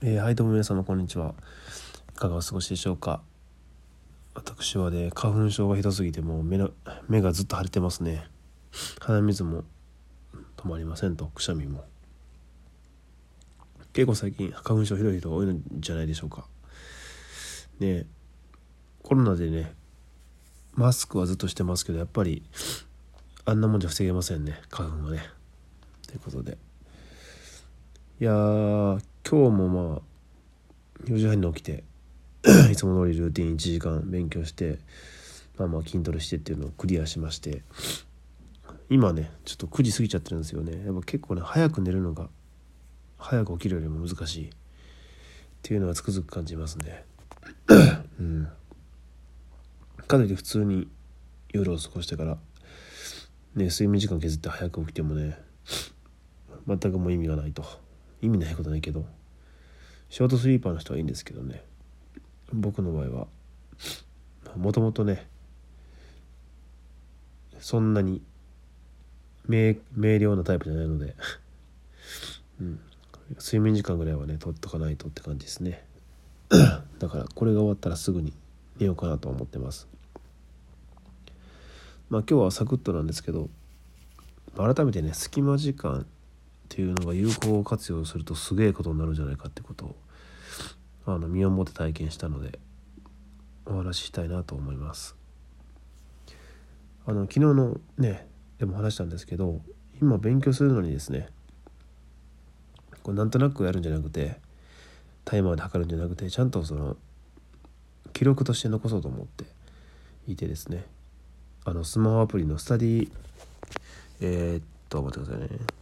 えー、はいどうも皆様こんにちは。いかがお過ごしでしょうか。私はね花粉症がひどすぎてもう目の目がずっと腫れてますね。鼻水も止まりませんと。くしゃみも。結構最近花粉症ひどい人が多いのじゃないでしょうか。ねコロナでねマスクはずっとしてますけどやっぱりあんなもんじゃ防げませんね。花粉はね。ということで。いや今日もまあ4時半に起きて いつも通りルーティン1時間勉強してまあまあ筋トレしてっていうのをクリアしまして今ねちょっと9時過ぎちゃってるんですよね。やっぱ結構ね早く寝るのが早く起きるよりも難しいっていうのはつくづく感じますね。うん。かといって普通に夜を過ごしてからね睡眠時間削って早く起きてもね全くもう意味がないと。意味ないことないけど。ショートスリーパーの人はいいんですけどね。僕の場合は。もともとねそんなに明瞭なタイプじゃないので、うん、睡眠時間ぐらいはね取っとかないとって感じですね。だからこれが終わったらすぐに寝ようかなと思ってます。まあ今日はサクッとなんですけど改めてね隙間時間っていうのが有効活用するとすげえことになるんじゃないかってことをあの身をもって体験したのでお話ししたいなと思います。あの昨日のねでも話したんですけど今勉強するのにですねこれなんとなくやるんじゃなくてタイマーで測るんじゃなくてちゃんとその記録として残そうと思っていてですねあのスマホアプリのスタディえー、っと待ってくださいね。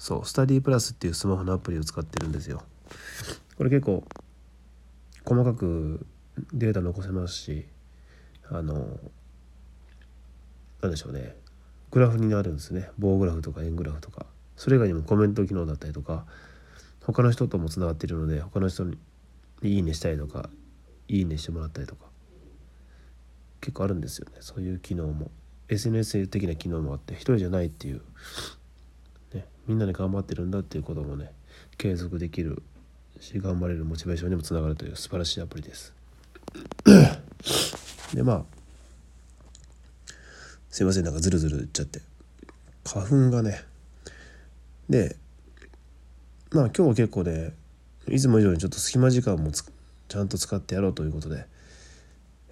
そうスタディプラスっていうスマホのアプリを使ってるんですよ。これ結構細かくデータ残せますしあの何でしょうね。グラフになるんですね。棒グラフとか円グラフとか。それ以外にもコメント機能だったりとか他の人ともつながっているので他の人に「いいね」したりとか「いいね」してもらったりとか。結構あるんですよね。そういう機能も。SNS 的な機能もあって一人じゃないっていうみんなで頑張ってるんだっていうこともね継続できるし頑張れるモチベーションにもつながるという素晴らしいアプリです。でまあすいませんなんかズルズル言っちゃって。花粉がねでまあ今日は結構ねいつも以上にちょっと隙間時間もちゃんと使ってやろうということで、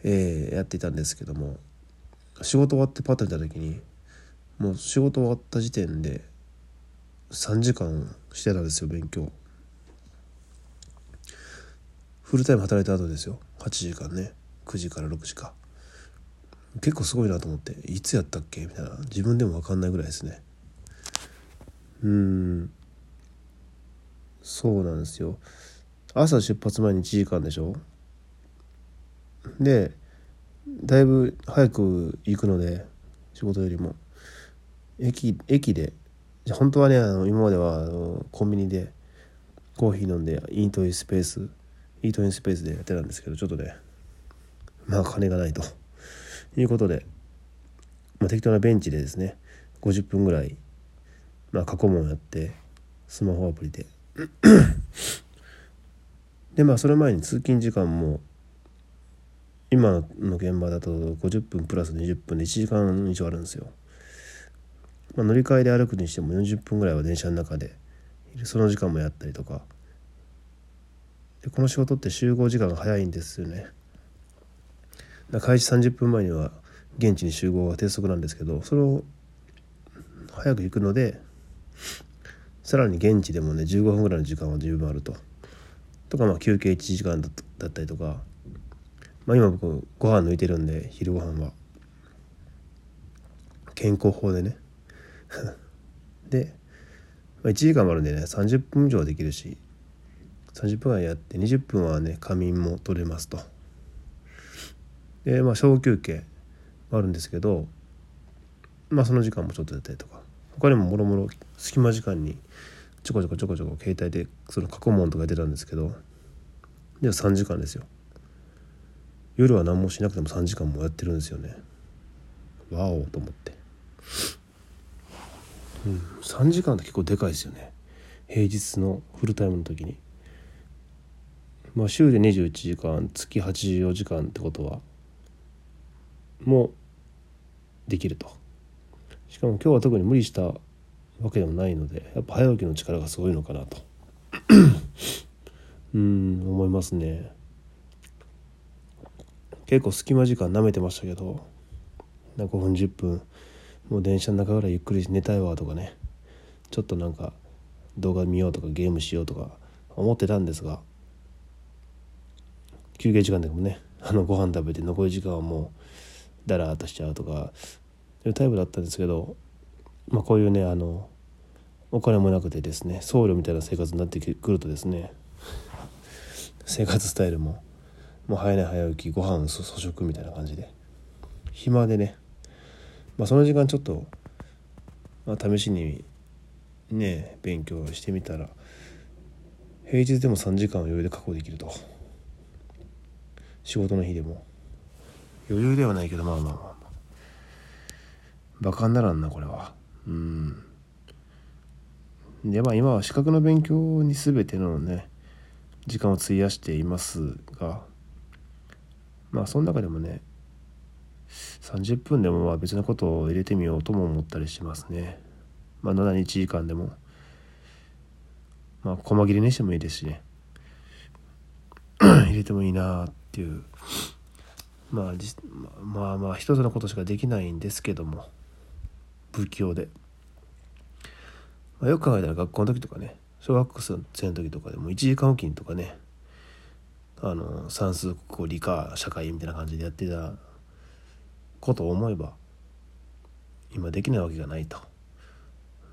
えー、やっていたんですけども仕事終わってパッと見た時にもう仕事終わった時点で3時間してたんですよ勉強。フルタイム働いた後ですよ。8時間ね。9時から6時か。結構すごいなと思って。いつやったっけ？みたいな。自分でも分かんないぐらいですね。うん。そうなんですよ。朝出発前に1時間でしょ？でだいぶ早く行くので仕事よりも。駅駅でゃ本当はねあの今まではあのコンビニでコーヒー飲んでイートインスペースイートインスペースでやってたんですけどちょっとねまあ金がないと。いうことで、まあ、適当なベンチでですね50分ぐらい、まあ、過去問やってスマホアプリで。でまあそれ前に通勤時間も今の現場だと50分プラス20分で1時間以上あるんですよ。まあ、乗り換えで歩くにしても40分ぐらいは電車の中でその時間もやったりとか。でこの仕事って集合時間が早いんですよね。開始30分前には現地に集合が鉄則なんですけどそれを早く行くのでさらに現地でもね15分ぐらいの時間は十分あると。とかまあ休憩1時間だったりとか、まあ、今僕ご飯抜いてるんで昼ご飯は。健康法でね。で、まあ、1時間もあるんでね30分以上はできるし30分間やって20分はね仮眠も取れますと。でまあ小休憩もあるんですけどまあその時間もちょっとやったりとか。他にももろもろ隙間時間にちょこちょこちょこちょこ携帯でその過去問とか出たんですけどで3時間ですよ。夜は何もしなくても3時間もやってるんですよね。わおと思って。うん、3時間って結構でかいですよね。平日のフルタイムの時に。まあ週で21時間月84時間ってことはもうできると。しかも今日は特に無理したわけでもないのでやっぱ早起きの力がすごいのかなと。うん思いますね。結構隙間時間なめてましたけど5分10分もう電車の中ぐらゆっくり寝たいわとかね。ちょっとなんか動画見ようとかゲームしようとか思ってたんですが休憩時間でもね あのご飯食べて残り時間はもうダラーっとしちゃうとかいうタイプだったんですけど、まあ、こういうねあのお金もなくてですね僧侶みたいな生活になってくるとですね 生活スタイルももう早寝早起きご飯粗食みたいな感じで暇でね、まあ、その時間ちょっと、まあ、試しにね勉強してみたら平日でも3時間余裕で確保できると。仕事の日でも。余裕ではないけどまあまあまあまあ。バカにならんなこれは。うん。でまあ今は資格の勉強に全てのね時間を費やしていますがまあその中でもね30分でもまあ別なことを入れてみようとも思ったりしますね。まあ7日時間でも。まあ細切れにしてもいいですしね。入れてもいいなっていう。まあまあまあ一つのことしかできないんですけども。不況で、まあ、よく考えたら学校の時とかね。小学生の時とかでも1時間おきにとかね。あの算数国語理科社会みたいな感じでやってたことを思えば今できないわけがないと。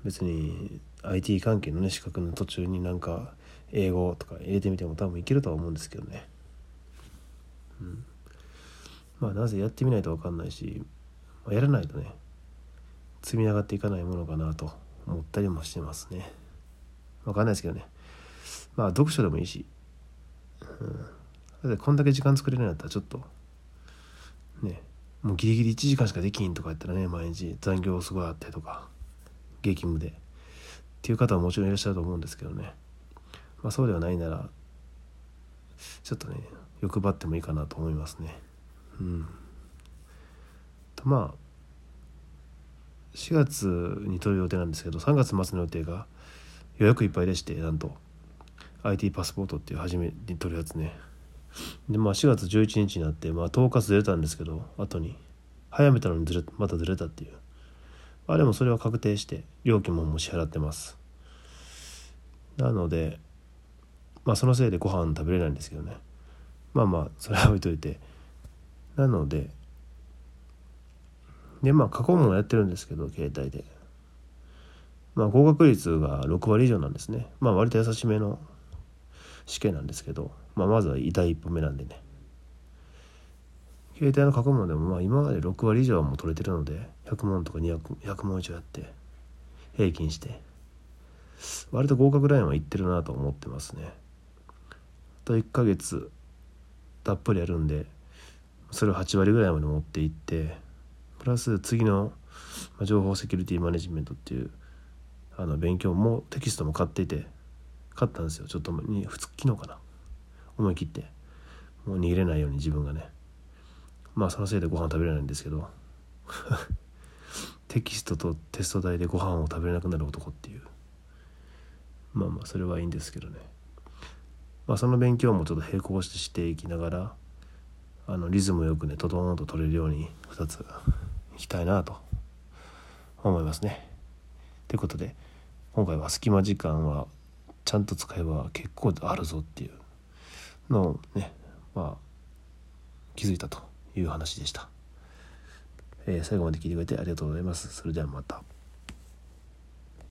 別に IT 関係のね資格の途中になんか英語とか入れてみても多分いけるとは思うんですけどね。うん。まあなぜやってみないと分かんないし、まあ、やらないとね積み上がっていかないものかなと思ったりもしてますね。分かんないですけどね。まあ読書でもいいし、うん、だってこんだけ時間作れないんだったらちょっとねもうギリギリ1時間しかできんとか言ったらね毎日残業すごいあってとか激務でっていう方はもちろんいらっしゃると思うんですけどね。まあそうではないならちょっとね欲張ってもいいかなと思いますね。うん。とまあ4月に取る予定なんですけど3月末の予定が予約いっぱいでしてなんと IT パスポートっていう初めに取るやつね。でまあ4月11日になって、まあ、10日ずれたんですけど後に。早めたのにずれまたずれたっていう。まあでもそれは確定して料金ももう支払ってます。なのでまあそのせいでご飯食べれないんですけどね。まあまあそれは置いといて。なのででまあ過去問やってるんですけど携帯で。まあ合格率が6割以上なんですね。まあ割と優しめの試験なんですけど、まあ、まずは第一歩目なんでね。携帯の過去問でもまあ今まで6割以上はもう取れてるので100問とか200 100問以上やって平均して割と合格ラインはいってるなと思ってますね。あと1ヶ月たっぷりやるんでそれを8割ぐらいまで持っていってプラス次の情報セキュリティマネジメントっていうあの勉強もテキストも買っていて買ったんですよ。ちょっとに昨日かな。思い切って。もう逃げれないように自分がね。まあそのせいでご飯食べれないんですけど。テキストとテスト代でご飯を食べれなくなる男っていう。まあまあそれはいいんですけどね。まあその勉強もちょっと並行してしていきながらあのリズムよくねトトンと取れるように2ついきたいなと。思いますね。ということで今回は隙間時間はちゃんと使えば結構あるぞっていうのをねまあ気づいたという話でした。えー、最後まで聞いてくれてありがとうございます。それではまた。